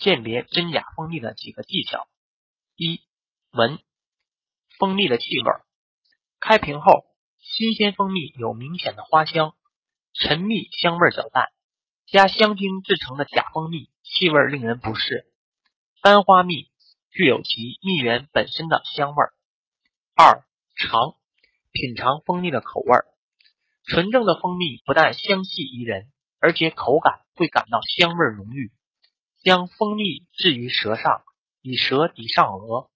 鉴别真假蜂蜜的几个技巧：一、闻蜂蜜的气味，开瓶后，新鲜蜂蜜有明显的花香，陈蜜香味较淡，加香精制成的假蜂蜜气味令人不适。单花蜜具有其蜜源本身的香味。二、尝品尝蜂蜜的口味，纯正的蜂蜜不但香气宜人，而且口感会感到香味浓郁。将蜂蜜置于舌上，以舌抵上颚，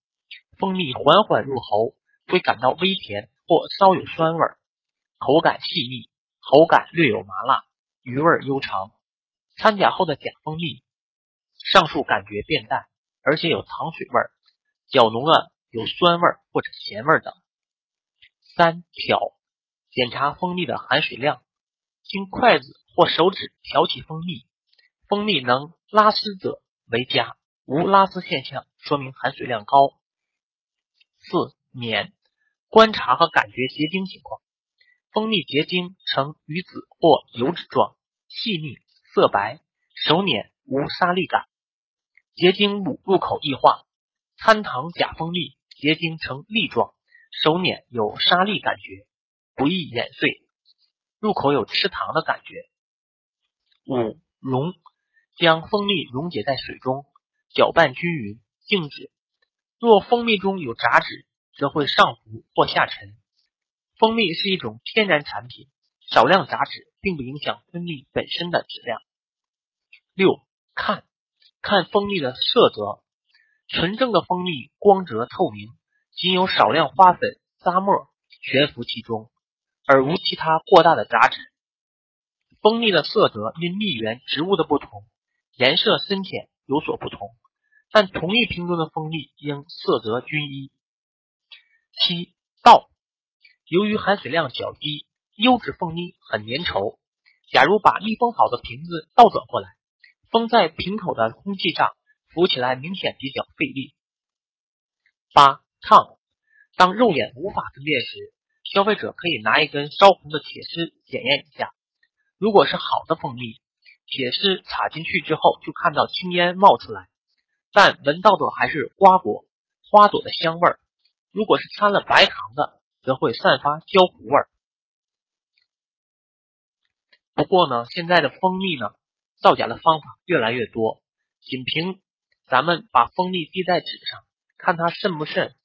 蜂蜜缓缓入喉，会感到微甜或稍有酸味，口感细腻，口感略有麻辣，余味悠长。掺假后的假蜂蜜，上述感觉变淡，而且有糖水味，较浓的有酸味或者咸味等。三挑检查蜂蜜的含水量，经筷子或手指挑起蜂蜜，蜂蜜能。拉丝者为佳，无拉丝现象说明含水量高。四、碾观察和感觉结晶情况，蜂蜜结晶呈鱼子或油脂状，细腻，色白，手捻无沙粒感，结晶母入口易化。掺糖假蜂蜜结晶呈粒状，手捻有沙粒感觉，不易碾碎，入口有吃糖的感觉。五、溶。将蜂蜜溶解在水中，搅拌均匀，静止。若蜂蜜中有杂质，则会上浮或下沉。蜂蜜是一种天然产品，少量杂质并不影响蜂蜜本身的质量。六看，看蜂蜜的色泽，纯正的蜂蜜光泽透明，仅有少量花粉、渣沫悬浮其中，而无其他过大的杂质。蜂蜜的色泽因蜜源植物的不同。颜色深浅有所不同，但同一瓶中的蜂蜜应色泽均一。七倒，由于含水量较低，优质蜂蜜很粘稠。假如把密封好的瓶子倒转过来，封在瓶口的空气上浮起来明显比较费力。八烫，当肉眼无法分辨时，消费者可以拿一根烧红的铁丝检验一下，如果是好的蜂蜜。铁丝插进去之后，就看到青烟冒出来，但闻到的还是瓜果、花朵的香味儿。如果是掺了白糖的，则会散发焦糊味儿。不过呢，现在的蜂蜜呢，造假的方法越来越多，仅凭咱们把蜂蜜滴在纸上，看它渗不渗，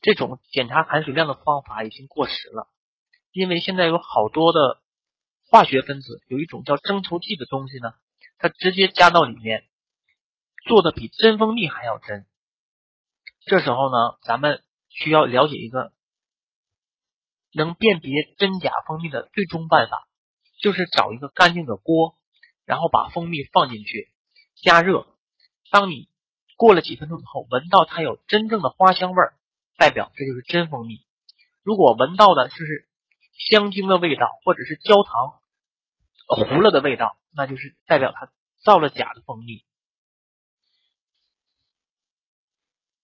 这种检查含水量的方法已经过时了，因为现在有好多的。化学分子有一种叫增稠剂的东西呢，它直接加到里面，做的比真蜂蜜还要真。这时候呢，咱们需要了解一个能辨别真假蜂蜜的最终办法，就是找一个干净的锅，然后把蜂蜜放进去，加热。当你过了几分钟以后，闻到它有真正的花香味儿，代表这就是真蜂蜜。如果闻到的就是。香精的味道，或者是焦糖糊了的味道，那就是代表他造了假的蜂蜜。